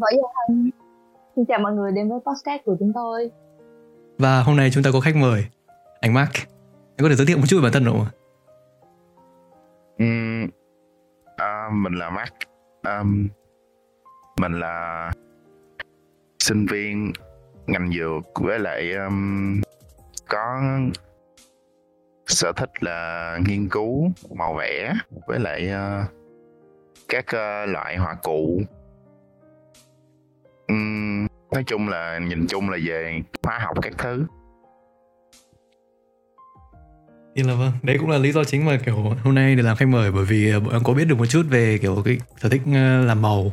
Võ Gia Hân Xin chào mọi người đến với podcast của chúng tôi. Và hôm nay chúng ta có khách mời Anh Mark. Anh có thể giới thiệu một chút về bản thân được không ạ? Um, uh, mình là Mark. Um, Mình là sinh viên ngành dược với lại um, có sở thích là nghiên cứu màu vẽ với lại uh, các uh, loại họa cụ nói chung là nhìn chung là về hóa học các thứ. Thì là vâng, đấy cũng là lý do chính mà kiểu hôm nay để làm khách mời bởi vì bọn em có biết được một chút về kiểu cái sở thích làm màu.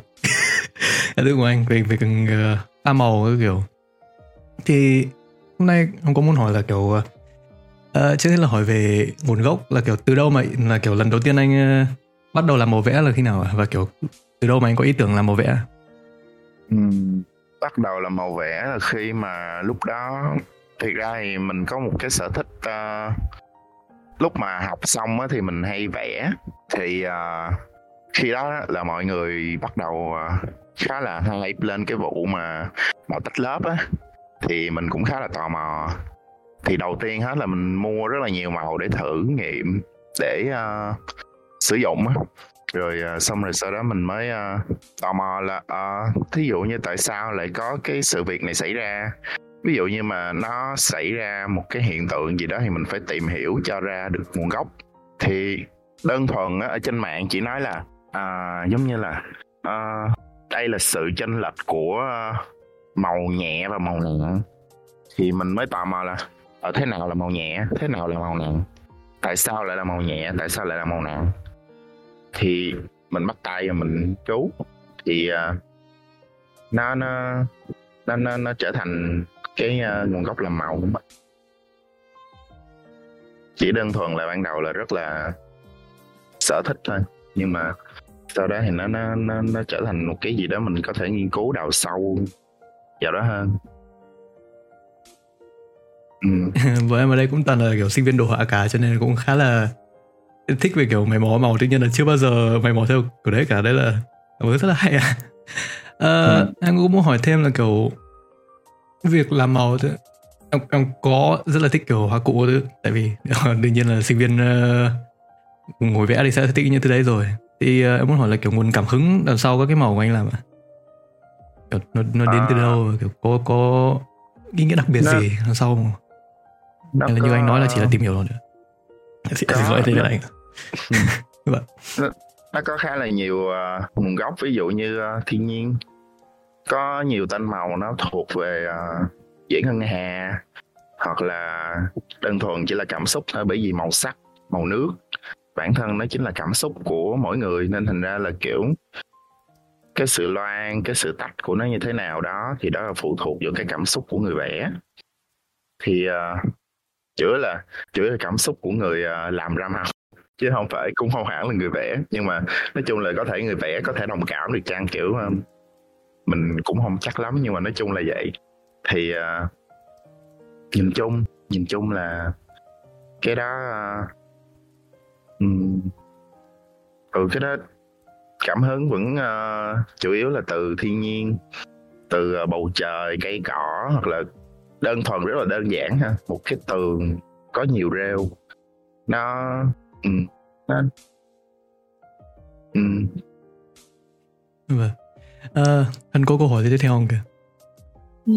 Thứ của anh về về cần uh, pha màu cái kiểu. Thì hôm nay ông có muốn hỏi là kiểu uh, trước hết là hỏi về nguồn gốc là kiểu từ đâu mà là kiểu lần đầu tiên anh uh, bắt đầu làm màu vẽ là khi nào và kiểu từ đâu mà anh có ý tưởng làm màu vẽ uhm, bắt đầu là màu vẽ là khi mà lúc đó thiệt ra thì mình có một cái sở thích uh, lúc mà học xong á thì mình hay vẽ. Thì uh, khi đó là mọi người bắt đầu uh, khá là hay lên cái vụ mà màu tách lớp á. Thì mình cũng khá là tò mò. Thì đầu tiên hết là mình mua rất là nhiều màu để thử nghiệm để uh, sử dụng á rồi uh, xong rồi sau đó mình mới uh, tò mò là uh, thí dụ như tại sao lại có cái sự việc này xảy ra? Ví dụ như mà nó xảy ra một cái hiện tượng gì đó thì mình phải tìm hiểu cho ra được nguồn gốc. Thì đơn thuần ở trên mạng chỉ nói là à, giống như là à, đây là sự chênh lệch của màu nhẹ và màu nặng. Thì mình mới tò mò là ở thế nào là màu nhẹ? Thế nào là màu nặng? Tại sao lại là màu nhẹ? Tại sao lại là màu nặng? Thì mình bắt tay và mình cứu thì uh, nó nó nó nó, nó trở thành cái uh, nguồn gốc làm màu của mình. Chỉ đơn thuần là ban đầu là rất là sở thích thôi. Nhưng mà sau đó thì nó nó nó, nó trở thành một cái gì đó mình có thể nghiên cứu đào sâu vào đó hơn. Ừ. với em ở đây cũng toàn là kiểu sinh viên đồ họa cả cho nên cũng khá là thích về kiểu mày mò màu tuy nhiên là chưa bao giờ mày mò theo kiểu đấy cả đấy là một rất là hay à à, ừ. em cũng muốn hỏi thêm là kiểu việc làm màu thì em, em có rất là thích kiểu hoa cụ thôi tại vì đương nhiên là sinh viên uh, ngồi vẽ thì sẽ thích những thứ đấy rồi thì uh, em muốn hỏi là kiểu nguồn cảm hứng đằng sau các cái màu của anh làm à? kiểu nó nó đến à. từ đâu kiểu có có ý nghĩa đặc biệt nó, gì đằng sau? Hay là như anh nói là chỉ là tìm hiểu thôi nữa xin lỗi thế là anh. Vâng. nó, nó có khá là nhiều uh, nguồn gốc. Ví dụ như uh, thiên nhiên. Có nhiều tên màu nó thuộc về ờ, uh, dễ ngân hà hoặc là đơn thuần chỉ là cảm xúc thôi bởi vì màu sắc màu nước. Bản thân nó chính là cảm xúc của mỗi người nên thành ra là kiểu cái sự loan cái sự tách của nó như thế nào đó thì đó là phụ thuộc vào cái cảm xúc của người vẽ. Thì uh, chữa là chữa là cảm xúc của người uh, làm ra màu chứ không phải cũng không hẳn là người vẽ. Nhưng mà nói chung là có thể người vẽ có thể đồng cảm được trang kiểu ờ, mình cũng không chắc lắm nhưng mà nói chung là vậy. Thì uh, nhìn chung nhìn chung là cái đó uh, um, ừ cái đó cảm hứng vẫn uh, chủ yếu là từ thiên nhiên từ uh, bầu trời cây cỏ hoặc là đơn thuần rất là đơn giản ha. Một cái tường có nhiều rêu. Nó um, nó um. vâng. À, anh có câu hỏi gì tiếp theo không kìa? Ừ.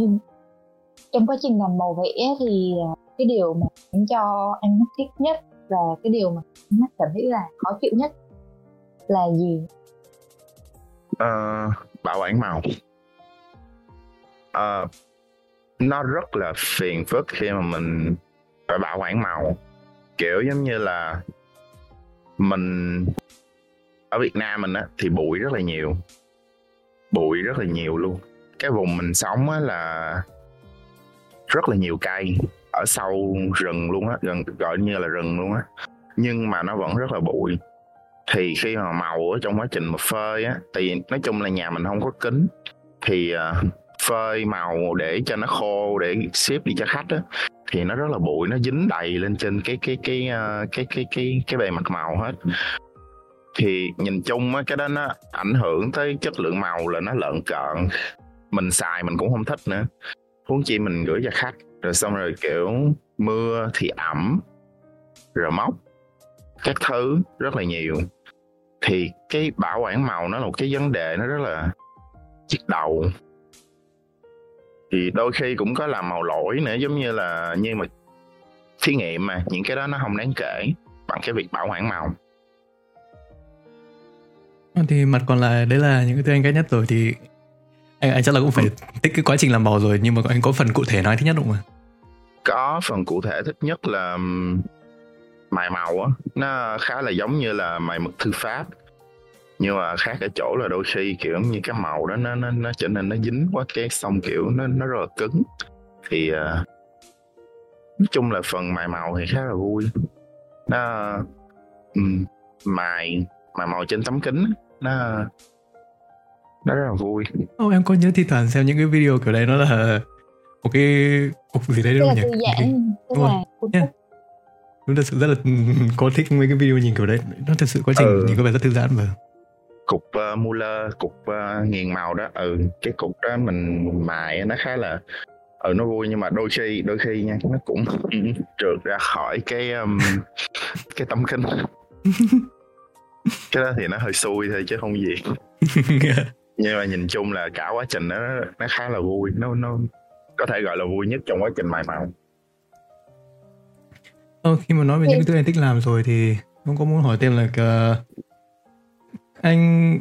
trong quá trình làm màu vẽ thì ờ, cái điều mà khiến cho anh mất thích nhất và cái điều mà anh cảm thấy là khó chịu nhất là gì? Uh, bảo quản màu. Uh, nó rất là phiền phức khi mà mình phải bảo quản màu. Kiểu giống như là mình, ở Việt Nam mình á, thì bụi rất là nhiều. Bụi rất là nhiều luôn. Cái vùng mình sống á là rất là nhiều cây ở sâu rừng luôn á, gần, gọi như là rừng luôn á. Nhưng mà nó vẫn rất là bụi. Thì khi mà màu ở trong quá trình mà phơi á thì nói chung là nhà mình không có kính, thì ờ, phơi màu để cho nó khô, để ship đi cho khách á thì nó rất là bụi, nó dính đầy lên trên cái cái cái ờ, cái cái cái cái bề mặt màu hết. Thì nhìn chung á, cái đó nó ảnh hưởng tới chất lượng màu là nó lợn cợn. Mình xài mình cũng không thích nữa. Huống chi mình gửi cho khách, rồi xong rồi, kiểu, mưa thì ẩm, rồi móc các thứ rất là nhiều. Thì cái bảo quản màu nó là một cái vấn đề nó rất là chiếc đầu thì đôi khi cũng có làm màu lỗi nữa giống như là nhưng mà thí nghiệm mà những cái đó nó không đáng kể bằng cái việc bảo quản màu. Thì mặt còn lại đấy là những cái thứ anh ghét nhất rồi thì anh, anh chắc là cũng phải tích cái quá trình làm màu rồi nhưng mà anh có phần cụ thể nói thích nhất không ạ? Có phần cụ thể thích nhất là mài màu á. Nó khá là giống như là mài mực thư pháp nhưng mà khác ở chỗ là đôi khi kiểu như cái màu đó nó nó nó trở nên nó dính quá cái xong kiểu nó nó rất là cứng. Thì uh, nói chung là phần mài màu thì khá là vui. Nó um, mài mài màu trên tấm kính nó nó rất là vui. Oh, em có nhớ thi thoảng xem những cái video kiểu này nó là một cái cục gì đấy đúng không nhỉ? thư giãn tức là yeah. đúng thật sự rất là có thích mấy cái video nhìn kiểu đấy. Nó thật sự quá trình ừ. nhìn có vẻ rất thư giãn và cục uh, Muller cục uh, nghiền màu đó. Ừ cái cục đó mình mài nó khá là ừ nó vui nhưng mà đôi khi đôi khi nha nó cũng trượt ra khỏi cái um, cái tấm kính. Cái đó thì nó hơi xui thôi chứ không gì. Nhưng mà nhìn chung là cả quá trình nó nó khá là vui. Nó nó có thể gọi là vui nhất trong quá trình mài màu. Ờ, khi mà nói về những cái thứ anh thích làm rồi thì không có muốn hỏi thêm là uh, anh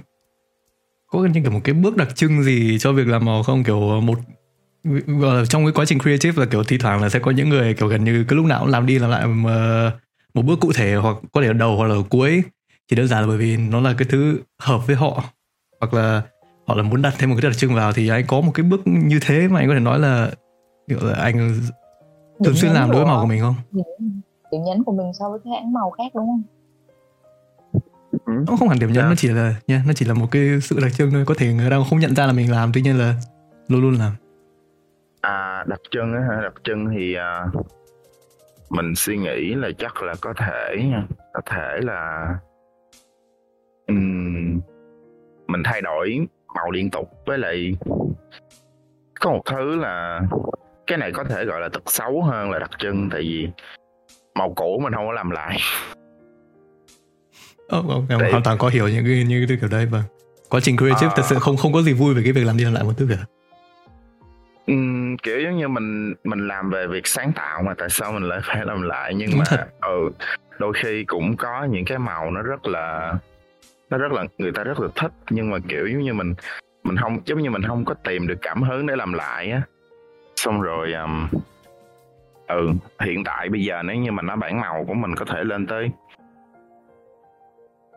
có như kiểu một cái bước đặc trưng gì cho việc làm màu không? Kiểu một trong cái quá trình creative là kiểu thi thoảng là sẽ có những người kiểu gần như cứ lúc nào cũng làm đi làm lại mà một bước cụ thể hoặc có thể ở đầu hoặc là ở cuối. Chỉ đơn giản là bởi vì nó là cái thứ hợp với họ. Hoặc là họ là muốn đặt thêm một cái đặc trưng vào thì anh có một cái bước như thế mà anh có thể nói là kiểu là anh thường xuyên làm đối màu của mình không? Điểm nhấn của mình so với cái hãng màu khác đúng không nó không hẳn điểm nhấn yeah. nó chỉ là nha nó chỉ là một cái sự đặc trưng thôi. Có thể người ta không nhận ra là mình làm tuy nhiên là luôn luôn làm. À đặc trưng á đặc trưng thì uh, mình suy nghĩ là chắc là có thể nha. Có thể là um, mình thay đổi màu liên tục. Với lại có một thứ là cái này có thể gọi là tật xấu hơn là đặc trưng. Tại vì màu cũ mình không có làm lại Oh, em hoàn toàn có hiểu những cái như cái kiểu đấy vâng. Quá trình creative à, thật sự không không có gì vui về cái việc làm đi làm lại một thứ cả. Um, kiểu giống như mình mình làm về việc sáng tạo mà tại sao mình lại phải làm lại nhưng Đúng mà thật. ừ đôi khi cũng có những cái màu nó rất là nó rất là người ta rất là thích nhưng mà kiểu giống như mình mình không giống như mình không có tìm được cảm hứng để làm lại á. Xong rồi um, ừ hiện tại bây giờ nếu như mình nói bản màu của mình có thể lên tới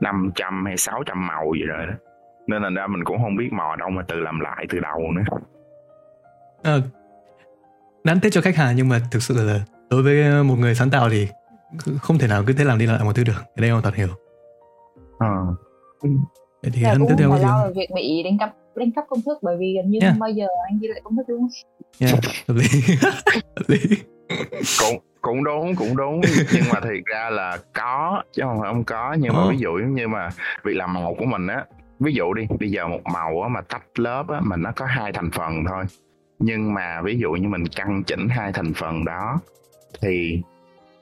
500 hay 600 màu gì rồi đó nên là ra mình cũng không biết mò đâu mà tự làm lại từ đầu nữa à, đáng tiếc cho khách hàng nhưng mà thực sự là đối với một người sáng tạo thì không thể nào cứ thế làm đi lại một thứ được cái đây hoàn toàn hiểu à. Vậy thì anh tiếp theo cái lo việc bị đánh cắp đánh cắp công thức bởi vì gần như yeah. không bao giờ anh ghi lại công thức đúng không? Yeah, hợp lý. hợp lý. cũng cũng đúng cũng đúng. Nhưng mà thiệt ra là có chứ không phải không có. Nhưng mà ví dụ như mà việc làm màu của mình á ví dụ đi bây giờ một màu á mà tách lớp á mà nó có hai thành phần thôi. Nhưng mà ví dụ như mình căn chỉnh hai thành phần đó thì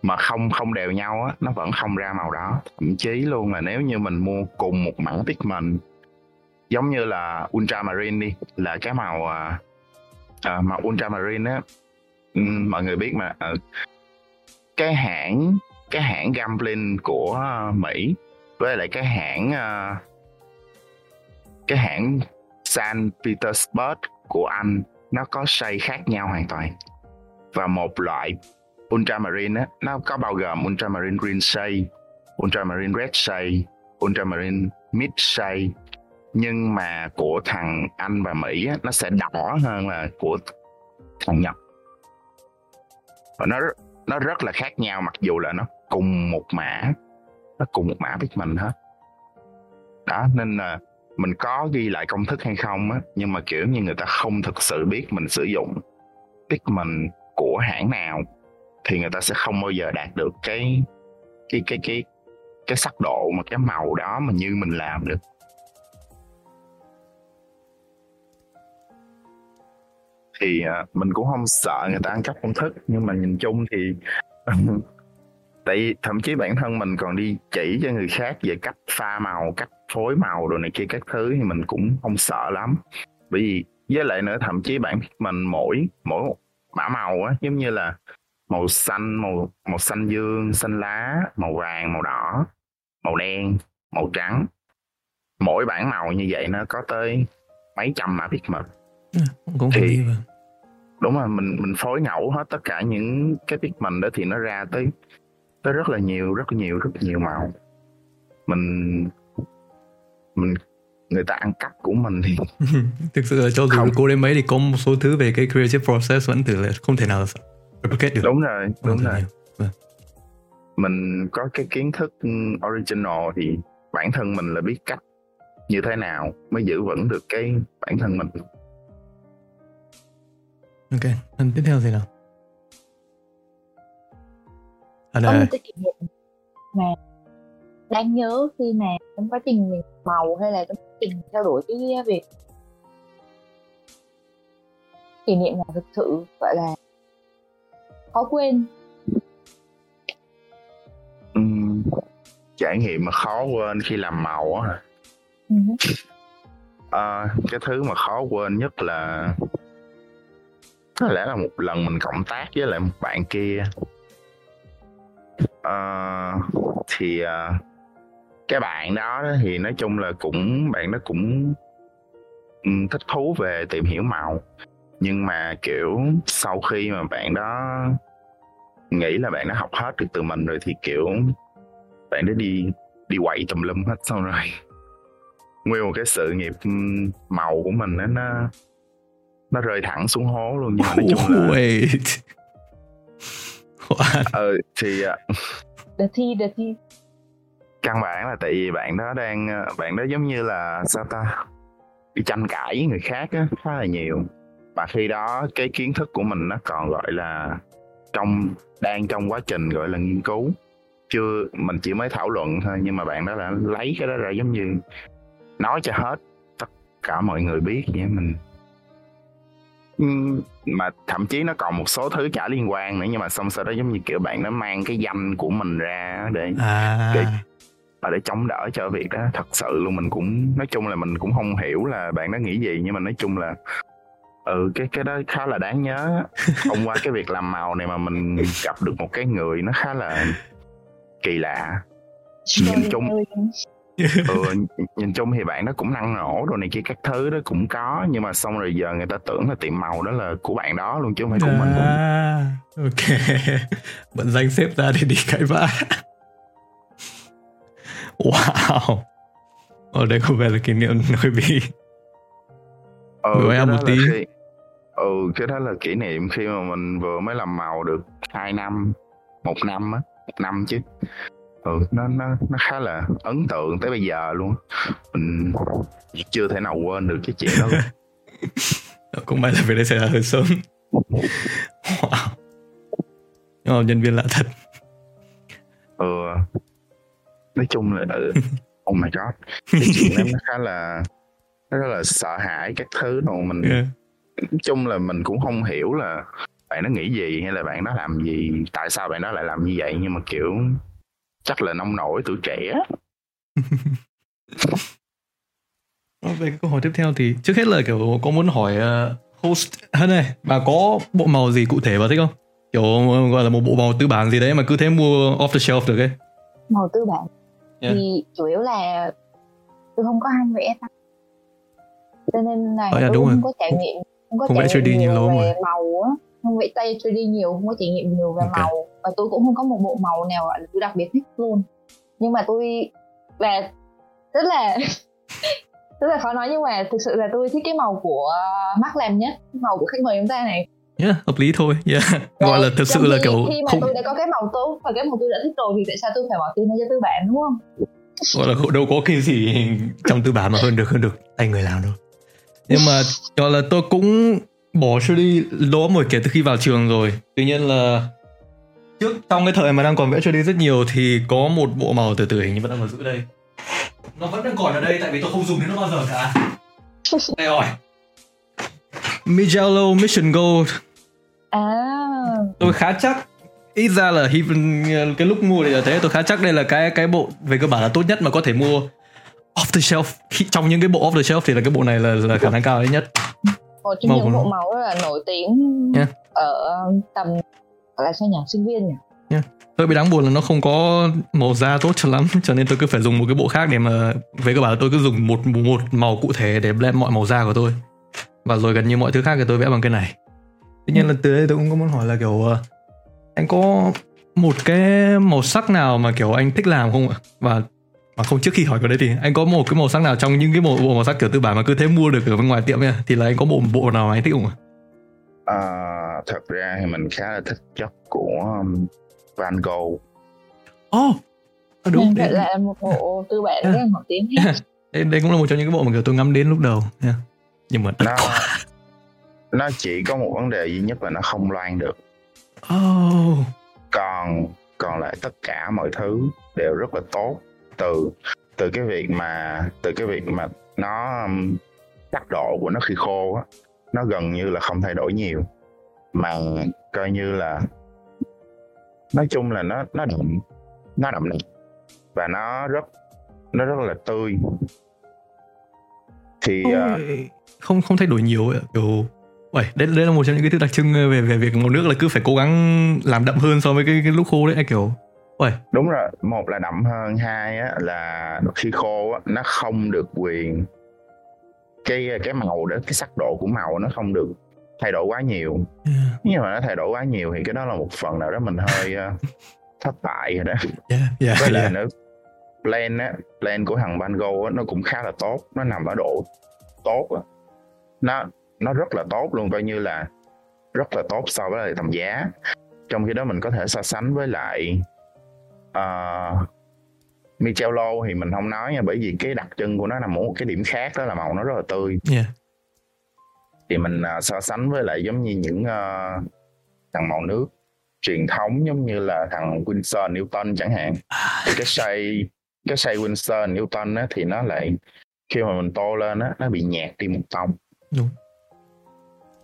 mà không không đều nhau á nó vẫn không ra màu đó. Thậm chí luôn là nếu như mình mua cùng một mảng pigment giống như là ultramarine đi là cái màu à, à màu ultramarine á mọi người biết mà à, cái hãng cái hãng gambling của à, Mỹ với lại cái hãng à, cái hãng San Petersburg của Anh nó có xây khác nhau hoàn toàn. Và một loại ultramarine á nó có bao gồm ultramarine green shade ultramarine red shade ultramarine mid shade. Nhưng mà của thằng Anh và Mỹ á, nó sẽ đỏ hơn là của thằng Nhật. Và nó nó rất là khác nhau, mặc dù là nó cùng một mã, nó cùng một mã mình hết. Đó, nên là mình có ghi lại công thức hay không á, nhưng mà, kiểu như, người ta không thực sự biết mình sử dụng pigment của hãng nào, thì người ta sẽ không bao giờ đạt được cái cái cái cái cái sắc độ mà cái màu đó mà như mình làm được. Thì uh, mình cũng không sợ người ta ăn cắp công thức nhưng mà nhìn chung thì tại thậm chí bản thân mình còn đi chỉ cho người khác về cách pha màu cách phối màu đồ này kia các thứ thì mình cũng không sợ lắm. Bởi vì với lại nữa thậm chí bản mình mỗi mỗi một mã màu á giống như là màu xanh màu màu xanh dương xanh lá màu vàng màu đỏ màu đen màu trắng. Mỗi bản màu như vậy nó có tới mấy trăm mã pigment ừ, cũng thì đúng rồi mình mình phối ngẫu hết tất cả những cái pigment đó thì nó ra tới tới rất là nhiều rất là nhiều rất là nhiều màu. Mình mình người ta ăn cắp của mình thì thực sự là cho dù cô đến mấy thì có một số thứ về cái creative process vẫn từ là không thể nào replicate được. Đúng rồi đúng rồi. vâng. mình có cái kiến thức original thì bản thân mình là biết cách như thế nào mới giữ vững được cái bản thân mình ok anh tiếp theo gì nào? Một cái kỷ niệm mà đáng nhớ khi mà trong quá trình mình màu hay là trong quá trình theo đuổi cái việc kỷ niệm là thực sự gọi là khó quên. Uhm, trải nghiệm mà khó quên khi làm màu á. Uh-huh. à, cái thứ mà khó quên nhất là có lẽ là một lần mình cộng tác với lại một bạn kia. À, thì uh, cái bạn đó thì nói chung là cũng bạn đó cũng um, thích thú về tìm hiểu màu. Nhưng mà kiểu sau khi mà bạn đó nghĩ là bạn đã học hết được từ mình rồi thì kiểu bạn đó đi đi quậy tùm lum hết xong rồi nguyên một cái sự nghiệp ừ, màu của mình đó, nó nó rơi thẳng xuống hố luôn nhưng mà nói chung là Wait. What? ừ thì the thi the thi căn bản là tại vì bạn đó đang ờ, bạn đó giống như là sao ta bị tranh cãi với người khác á khá là nhiều và khi đó cái kiến thức của mình nó còn gọi là trong đang trong quá trình gọi là nghiên cứu chưa mình chỉ mới thảo luận thôi nhưng mà bạn đó đã lấy cái đó ra giống như nói cho hết tất cả mọi người biết vậy mình mà thậm chí nó còn một số thứ chả liên quan nữa nhưng mà xong sau đó giống như kiểu bạn nó mang cái danh của mình ra để à. để và để chống đỡ cho việc đó. Thật sự luôn mình cũng nói chung là mình cũng không hiểu là bạn đó nghĩ gì nhưng mà nói chung là ừ cái cái đó khá là đáng nhớ. Thông qua cái việc làm màu này mà mình gặp được một cái người nó khá là kỳ lạ. Nhìn chung ừ, nhìn chung thì bạn nó cũng năng nổ đồ này kia các thứ đó cũng có. Nhưng mà xong rồi giờ người ta tưởng là tiệm màu đó là của bạn đó luôn chứ không phải của à, mình luôn. Ok. Bận danh xếp ra để đi cãi vã. Wow. Ở đây không phải là kỷ niệm hơi bị ừ, em một tí. khi, ừ cái đó là kỷ niệm khi mà mình vừa mới làm màu được 2 năm một năm á một năm chứ ừ nó nó nó khá là ấn tượng tới bây giờ luôn mình chưa thể nào quên được cái chuyện đó cũng may là việc đấy xảy ra hơi sớm. Wow. Nhưng mà nhân viên lạ thật. Ừ. Nói chung là ừ. oh my god. Cái chuyện đó nó khá là nó rất là sợ hãi các thứ rồi mình yeah. nói chung là mình cũng không hiểu là bạn nó nghĩ gì hay là bạn nó làm gì tại sao bạn nó lại làm như vậy. Nhưng mà kiểu chắc là nông nổi tuổi trẻ về cái câu hỏi tiếp theo thì trước hết là kiểu có muốn hỏi uh, host hơn này bà có bộ màu gì cụ thể bà thích không kiểu gọi là một bộ màu tư bản gì đấy mà cứ thế mua off the shelf được ấy màu tư bản yeah. thì chủ yếu là tôi không có hay vẽ ta cho nên là yeah, tôi đúng không rồi. có trải nghiệm không có không trải vẽ 3D nghiệm nhiều nhiều lắm về rồi. màu á không vẽ tay 3D nhiều không có trải nghiệm nhiều về Okay. màu. Và tôi cũng không có một bộ màu nào gọi là tôi đặc biệt thích luôn. Nhưng mà tôi và rất là rất là khó nói nhưng mà thực sự là tôi thích cái màu của Mark làm nhất màu của khách mời chúng ta này. Yeah, hợp lý thôi yeah. gọi là thật sự là kiểu khi mà không tôi đã có cái màu tốt và cái màu tôi đã thích rồi thì tại sao tôi phải bỏ tiền ra cho tư bản đúng không? Gọi là đâu có cái gì trong tư bản mà hơn được hơn được tay người làm đâu. Nhưng mà gọi là tôi cũng bỏ đi lỗ rồi kể từ khi vào trường rồi. Tuy nhiên là trước trong cái thời mà đang còn vẽ đi rất nhiều thì có một bộ màu từ từ hình như vẫn đang còn giữ đây. Nó vẫn đang còn ở đây tại vì tôi không dùng đến nó bao giờ cả. Đây rồi. Mijello Mission Gold. À. Tôi khá chắc ít ra là even cái lúc mua thì là thế. Tôi khá chắc đây là cái cái bộ về cơ bản là tốt nhất mà có thể mua. Off the shelf. Trong những cái bộ off the shelf thì là cái bộ này là là khả năng cao nhất một trong những bộ màu rất là nổi tiếng Yeah. ở tầm gọi là sao nhỉ sinh viên nhỉ? Hơi bị đáng buồn là nó không có màu da tốt cho lắm cho nên tôi cứ phải dùng một cái bộ khác để mà về cơ bản tôi cứ dùng một một màu cụ thể để blend mọi màu da của tôi. Và rồi gần như mọi thứ khác thì tôi vẽ bằng cái này. Tuy nhiên là từ đây tôi cũng có muốn hỏi là kiểu ờ, anh có một cái màu sắc nào mà kiểu anh thích làm không ạ? Và mà không trước khi hỏi cái đấy thì anh có một cái màu sắc nào trong những cái bộ, bộ màu sắc kiểu tư bản mà cứ thế mua được ở bên ngoài tiệm nha thì là anh có bộ bộ nào mà anh thích không ạ? À, thật ra thì mình khá là thích chất của um, Van Gogh. Oh à, đúng vậy đấy, là một bộ tư bản rất là nổi tiếng đây, đây cũng là một trong những cái bộ mà kiểu tôi ngắm đến lúc đầu nha nhưng mà nó nó chỉ có một vấn đề duy nhất là nó không loan được. Oh còn còn lại tất cả mọi thứ đều rất là tốt từ từ cái việc mà từ cái việc mà nó um, sắc độ của nó khi khô á nó gần như là không thay đổi nhiều. Mà coi như là nói chung là nó nó đậm nó đậm đặc và nó rất nó rất là tươi. Thì Ôi, ờ, không không thay đổi nhiều ấy, kiểu Uầy, đấy, đấy là một trong những cái thứ đặc trưng về về việc màu nước là cứ phải cố gắng làm đậm hơn so với cái, cái lúc khô đấy kiểu Uầy, đúng rồi một là đậm hơn hai á, là khi khô á, nó không được quyền cái cái màu đó cái sắc độ của màu nó không được thay đổi quá nhiều. Yeah, nếu mà nó thay đổi quá nhiều thì cái đó là một phần nào đó mình hơi ờ, thất bại rồi đó. Yeah, yeah, với lại yeah. nữa plan á plan của thằng Van Gogh á, nó cũng khá là tốt nó nằm ở độ tốt á. nó nó rất là tốt luôn coi như là rất là tốt so với lại tầm giá. Trong khi đó mình có thể so sánh với lại uh, Michello thì mình không nói nha bởi vì cái đặc trưng của nó nằm ở một cái điểm khác đó là màu nó rất là tươi. Yeah. thì mình à, so sánh với lại giống như những ờ, thằng màu nước truyền thống giống như là thằng Winston Newton chẳng hạn. Thì cái shade cái shade Winston Newton á, thì nó lại khi mà mình tô lên á nó bị nhạt đi một tông. Đúng.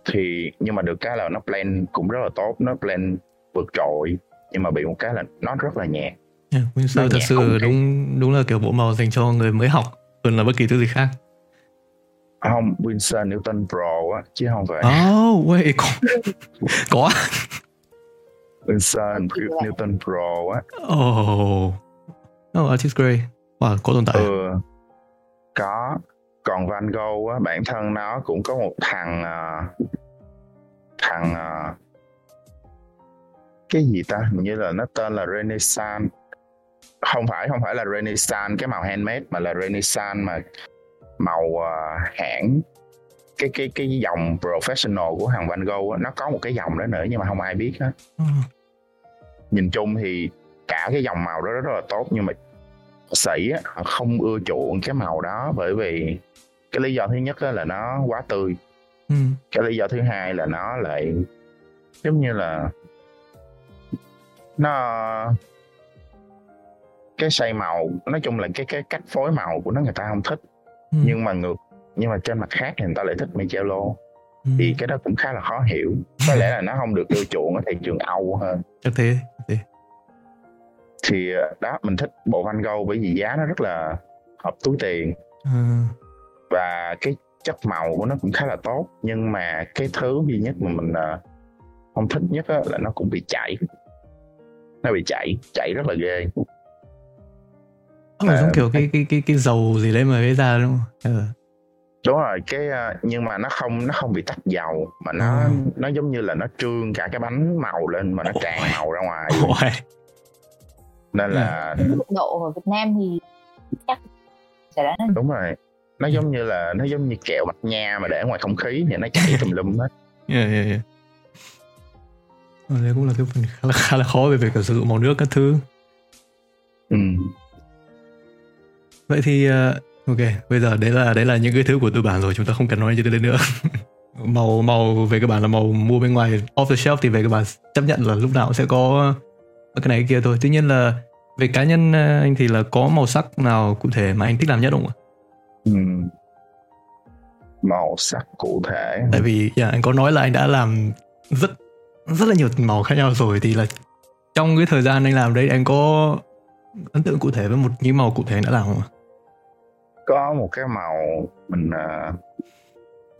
thì nhưng mà được cái là nó blend cũng rất là tốt nó blend vượt trội nhưng mà bị một cái là nó rất là nhạt yeah. Winsor Nó thật nhẹ sự đúng đúng là kiểu bộ màu dành cho người mới học hơn là bất kỳ thứ gì khác. Không Winston Newton Pro á chứ không phải. Oh, wait, có có. Winston Newton Pro á. Oh, oh, Artist Grey. Wow, có tồn tại. Ừ. Có. Còn Van Gogh á bản thân nó cũng có một thằng à, thằng à, cái gì ta? Hình như là nó tên là Renaissance. Không phải không phải là Renaissance cái màu handmade mà là Renaissance mà màu à, hãng. Cái cái cái dòng professional của thằng Van Gogh á, nó có một cái dòng đó nữa nhưng mà không ai biết hết. Ừ. nhìn chung thì cả cái dòng màu đó rất là tốt nhưng mà sĩ á, họ không ưa chuộng cái màu đó bởi vì cái lý do thứ nhất là nó quá tươi. Ừ. cái lý do thứ hai là nó lại giống như là nó cái say màu nói chung là cái cái cách phối màu của nó người ta không thích Ừ. nhưng mà ngược nhưng mà trên mặt khác thì người ta lại thích Michello Ừ. thì cái đó cũng khá là khó hiểu có lẽ là nó không được ưa chuộng ở thị trường Âu hơn chắc thế, thế. thì ờ, đó mình thích bộ Van Gogh bởi vì giá nó rất là hợp túi tiền Ừ. và cái chất màu của nó cũng khá là tốt nhưng mà cái thứ duy nhất mà mình ờ, không thích nhất là nó cũng bị chảy nó bị chảy chảy rất là ghê Oh, giống kiểu cái cái cái cái dầu gì đấy mà vẽ ra đúng không? Là- đúng rồi cái ờ, nhưng mà nó không nó không bị tách dầu mà nó Ừ. nó giống như là nó trương cả cái bánh màu lên mà nó tràn Ôi. màu ra ngoài Ôi, nên là độ ở Việt Nam thì chắc sẽ đã đúng rồi nó giống như là nó giống như kẹo bạch nha mà để ngoài không khí thì nó chảy tùm lum hết yeah, yeah, yeah. Ờ, Đấy cũng là cái phần khá là, khá là khó về việc sử dụng màu nước các thứ. ừ. Vậy thì ờ, ok, bây giờ đấy là đấy là những cái thứ của tư bản rồi, chúng ta không cần nói cái đấy nữa. màu màu về cơ bản là màu mua bên ngoài off the shelf thì về cơ bản chấp nhận là lúc nào cũng sẽ có cái này cái kia thôi tuy nhiên là về cá nhân anh thì là có màu sắc nào cụ thể mà anh thích làm nhất không ạ ừ. màu sắc cụ thể tại vì yeah, anh có nói là anh đã làm rất rất là nhiều màu khác nhau rồi. Thì là trong cái thời gian anh làm đấy anh có ấn tượng cụ thể với một những màu cụ thể anh đã làm không ạ? Có một cái màu mình à, uh,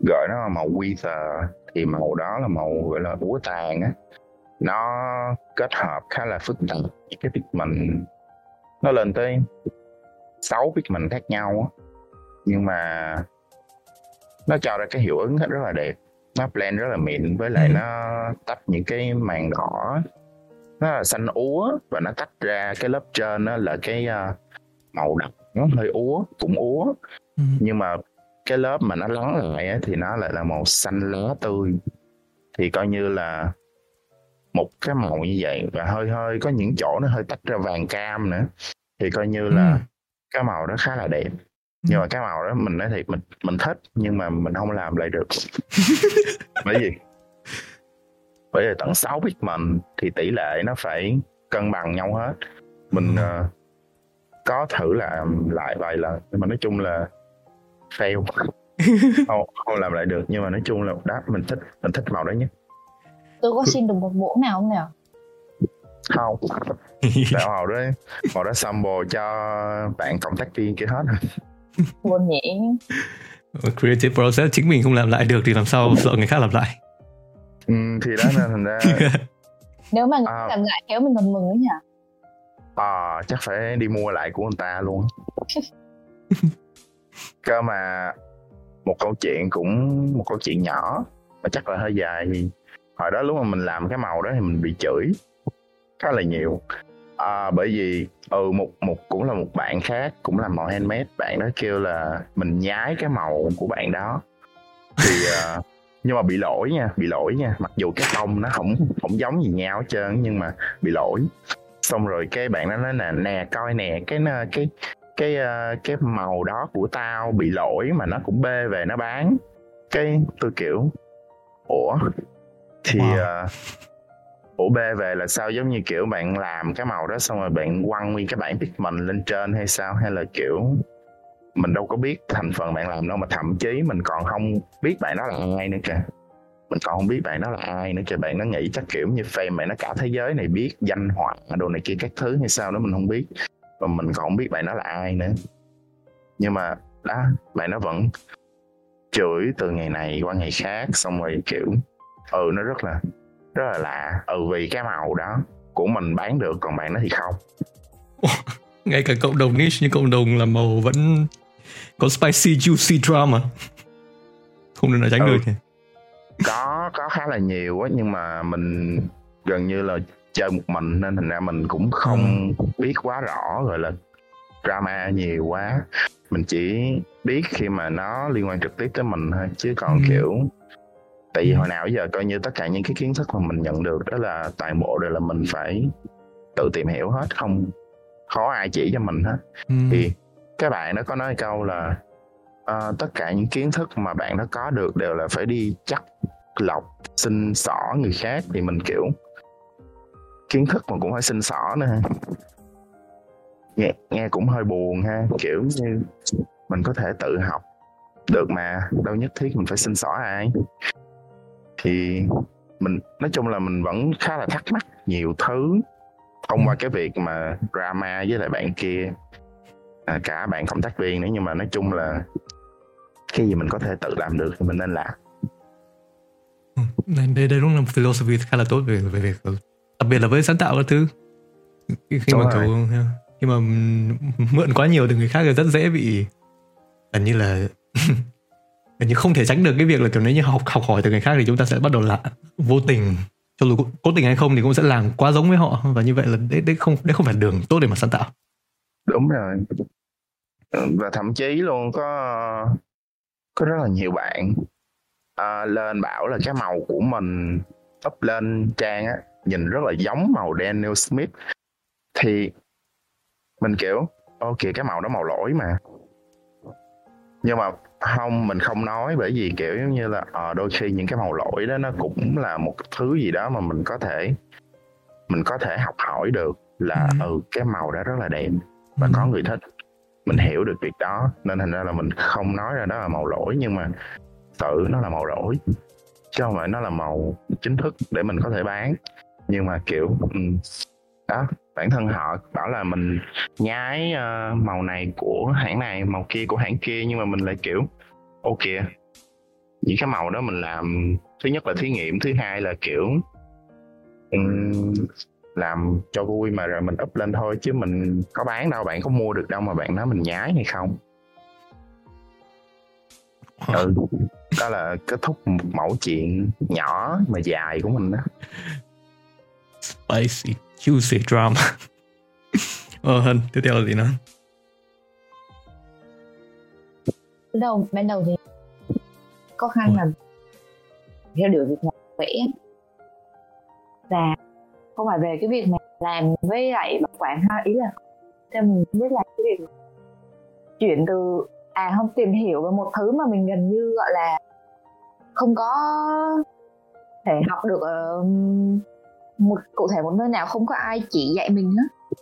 gọi nó là màu wither thì màu đó là màu gọi là búa tàn á. Nó kết hợp khá là phức tạp. Cái pigment nó lên tới 6 pigment khác nhau á. Nhưng mà nó cho ra cái hiệu ứng rất là đẹp nó blend rất là mịn với lại ừ. nó tách những cái màng đỏ nó là xanh úa và nó tách ra cái lớp trên đó là cái uh, màu đậm nó hơi úa cũng úa ừ. nhưng mà cái lớp mà nó lắng lại ấy, thì nó lại là màu xanh lá tươi thì coi như là một cái màu như vậy và hơi hơi có những chỗ nó hơi tách ra vàng cam nữa thì coi như là ừ. cái màu đó khá là đẹp nhưng mà cái màu đó mình nói thiệt mình mình thích nhưng mà mình không làm lại được. Bởi vì bởi vì tận 6 pigment thì tỷ lệ nó phải cân bằng nhau hết. Mình uh, có thử làm lại vài lần nhưng mà nói chung là fail. Không, không làm lại được nhưng mà nói chung là đó mình thích mình thích màu đó nhất. Tôi có xin được một muỗng nào không nào không. Tại màu đó màu đó sample cho bạn cộng tác viên kia hết rồi buồn nhỉ. Creative process chính mình không làm lại được thì làm sao sợ người khác làm lại? Ừ, thì đó nên thành ra nếu mà à, làm lại kéo mình còn mừng ấy nhỉ? À, chắc phải đi mua lại của người ta luôn. Cơ mà một câu chuyện cũng một câu chuyện nhỏ mà chắc là hơi dài thì hồi đó lúc mà mình làm cái màu đó thì mình bị chửi khá là nhiều à, bởi vì ừ một một cũng là một bạn khác cũng làm màu handmade. Bạn đó kêu là mình nhái cái màu của bạn đó. Thì uh, nhưng mà bị lỗi nha bị lỗi nha. Mặc dù cái tông nó không không giống gì nhau hết trơn nhưng mà bị lỗi. Xong rồi cái bạn đó nói là nè coi nè cái cái cái uh, cái màu đó của tao bị lỗi mà nó cũng bê về nó bán. Cái tôi kiểu ủa? Thì wow. uh, Ủ bê về là sao? Giống như kiểu bạn làm cái màu đó xong rồi bạn quăng nguyên cái bản pigment lên trên hay sao? Hay là kiểu mình đâu có biết thành phần bạn làm đâu mà thậm chí mình còn không biết bạn đó là ai nữa kìa. Mình còn không biết bạn đó là ai nữa kìa. Bạn nó nghĩ chắc kiểu như fan bạn nó cả thế giới này biết danh họa đồ này kia các thứ hay sao đó mình không biết. Và mình còn không biết bạn đó là ai nữa. Nhưng mà đó, bạn nó vẫn chửi từ ngày này qua ngày khác xong rồi kiểu ừ nó rất là rất là lạ ừ vì cái màu đó của mình bán được còn bạn nó thì không ngay cả cộng đồng niche như cộng đồng là màu vẫn có spicy juicy drama không được nào tránh ừ. được có có khá là nhiều á nhưng mà mình gần như là chơi một mình nên thành ra mình cũng không ừ. biết quá rõ gọi là drama nhiều quá mình chỉ biết khi mà nó liên quan trực tiếp tới mình thôi chứ còn ừ. kiểu tại vì hồi nào giờ coi như tất cả những cái kiến thức mà mình nhận được đó là toàn bộ đều là mình phải tự tìm hiểu hết không khó ai chỉ cho mình hết. Ừ. thì các bạn nó có nói câu là uh, tất cả những kiến thức mà bạn nó có được đều là phải đi chắc lọc xin xỏ người khác. Thì mình kiểu kiến thức mà cũng phải xin xỏ nữa ha. Nghe, nghe cũng hơi buồn ha kiểu như mình có thể tự học được mà đâu nhất thiết mình phải xin xỏ ai thì mình nói chung là mình vẫn khá là thắc mắc nhiều thứ thông qua cái việc mà drama với lại bạn kia. À, cả bạn cộng tác viên nữa nhưng mà nói chung là cái gì mình có thể tự làm được thì mình nên làm. Đây đây đây đúng là một philosophy khá là tốt về về việc đặc biệt là với sáng tạo các thứ. Khi, khi mà kiểu khi mà mượn quá nhiều từ người khác thì rất dễ bị gần như là gần như không thể tránh được cái việc là kiểu nếu như học học hỏi từ người khác thì chúng ta sẽ bắt đầu là vô tình. Cho dù cố tình hay không thì cũng sẽ làm quá giống với họ. Và như vậy là đấy đấy không đấy không phải đường tốt để mà sáng tạo. Đúng rồi. Và thậm chí luôn có có rất là nhiều bạn uh, lên bảo là cái màu của mình up lên trang á nhìn rất là giống màu Daniel Smith. Thì mình kiểu ok cái màu đó màu lỗi mà. Nhưng mà không mình không nói bởi vì kiểu giống như là uh, đôi khi những cái màu lỗi đó nó cũng là một thứ gì đó mà mình có thể mình có thể học hỏi được là Ừ. ừ cái màu đó rất là đẹp và Ừ. có người thích mình hiểu được việc đó nên thành ra là mình không nói ra đó là màu lỗi nhưng mà tự nó là màu lỗi chứ không phải nó là màu chính thức để mình có thể bán nhưng mà kiểu ừ, đó bản thân họ bảo là mình nhái ờ, màu này của hãng này màu kia của hãng kia nhưng mà mình lại kiểu ô kìa những cái màu đó mình làm thứ nhất là thí nghiệm thứ hai là kiểu ừm, làm cho vui mà rồi mình up lên thôi chứ mình có bán đâu bạn có mua được đâu mà bạn nói mình nhái hay không. Ừ đó là kết thúc một mẫu chuyện nhỏ mà dài của mình đó spicy juicy drama. Ờ hơn tiếp theo là gì nữa? Ban đầu ban đầu thì khó khăn Ủa? là theo đuổi việc vẽ là không phải về cái việc mà làm với lại bảo quản ha ý là theo mình biết là cái việc chuyển từ à không tìm hiểu về một thứ mà mình gần như gọi là không có thể học được ở một cụ thể một nơi nào không có ai chỉ dạy mình hết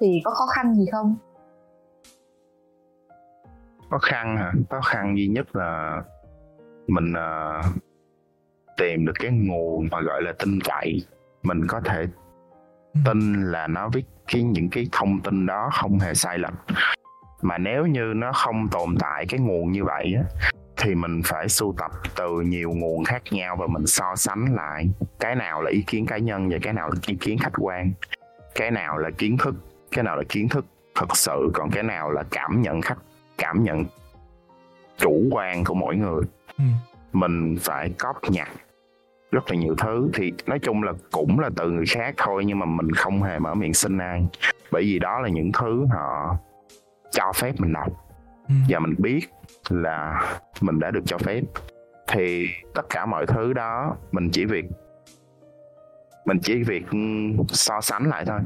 thì có khó khăn gì không? Khó khăn hả? Khó khăn duy nhất là mình ờ, tìm được cái nguồn mà gọi là tin cậy. Mình có thể tin là nó viết cái những cái thông tin đó không hề sai lệch. Mà nếu như nó không tồn tại cái nguồn như vậy á thì mình phải sưu tập từ nhiều nguồn khác nhau và mình so sánh lại cái nào là ý kiến cá nhân và cái nào là ý kiến khách quan. Cái nào là kiến thức cái nào là kiến thức thật sự còn cái nào là cảm nhận khách cảm nhận chủ quan của mỗi người. Ừ. mình phải cóp nhặt rất là nhiều thứ. Thì nói chung là cũng là từ người khác thôi nhưng mà mình không hề mở miệng xin ai. Bởi vì đó là những thứ họ cho phép mình đọc Ừ. và mình biết là mình đã được cho phép. Thì tất cả mọi thứ đó mình chỉ việc mình chỉ việc ừm, so sánh lại thôi.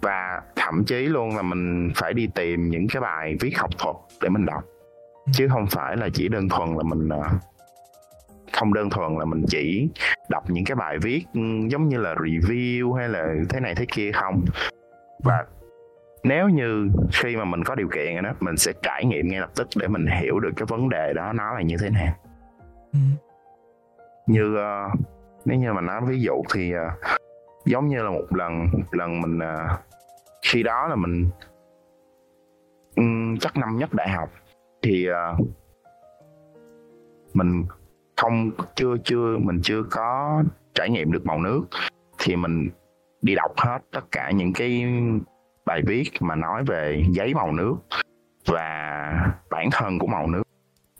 Và thậm chí luôn là mình phải đi tìm những cái bài viết học thuật để mình đọc. Chứ không phải là chỉ đơn thuần là mình ờ, không đơn thuần là mình chỉ đọc những cái bài viết giống như là review hay là thế này thế kia không. Và nếu như khi mà mình có điều kiện rồi đó mình sẽ trải nghiệm ngay lập tức để mình hiểu được cái vấn đề đó nó là như thế nào Ừ. như ờ, nếu như mà nói ví dụ thì ờ, giống như là một lần một lần mình ờ, khi đó là mình ừm, chắc năm nhất đại học thì ờ, mình không chưa chưa mình chưa có trải nghiệm được màu nước thì mình đi đọc hết tất cả những cái bài viết mà nói về giấy màu nước và bản thân của màu nước.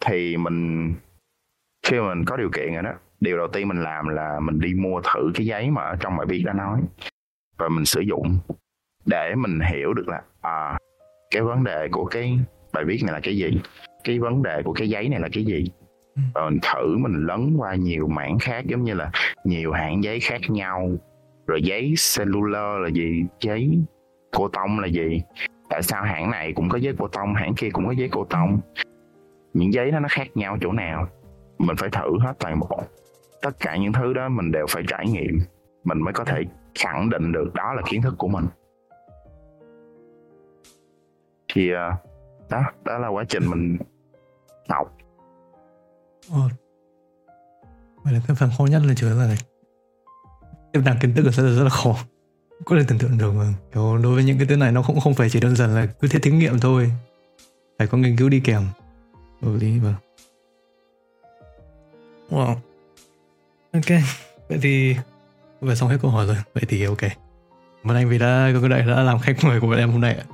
Thì mình, khi mình có điều kiện rồi đó, điều đầu tiên mình làm là mình đi mua thử cái giấy mà ở trong bài viết đã nói và mình sử dụng để mình hiểu được là à cái vấn đề của cái bài viết này là cái gì, cái vấn đề của cái giấy này là cái gì. Và mình thử, mình lấn qua nhiều mảng khác giống như là nhiều hãng giấy khác nhau, rồi giấy cellular là gì, giấy cô tông là gì? Tại sao hãng này cũng có giấy cô tông, hãng kia cũng có giấy cô tông? Những giấy đó nó khác nhau chỗ nào? Mình phải thử hết toàn bộ. Tất cả những thứ đó mình đều phải trải nghiệm. Mình mới có thể khẳng định được đó là kiến thức của mình. Thì ờ, đó đó là quá trình mình học. Ờ. Vậy là cái phần khó nhất là chứa là tiếp đàn kiến thức là rất rất là khó có thể tưởng tượng được mà. Kiểu đối với những cái thứ này nó cũng không phải chỉ đơn giản là cứ thế thí nghiệm thôi. Phải có nghiên cứu đi kèm. Hợp lý mà. Wow. Ok. Vậy thì vừa xong hết câu hỏi rồi. Vậy thì ok. Cảm ơn anh vì đã có đại đã làm khách mời của bọn em hôm nay ạ.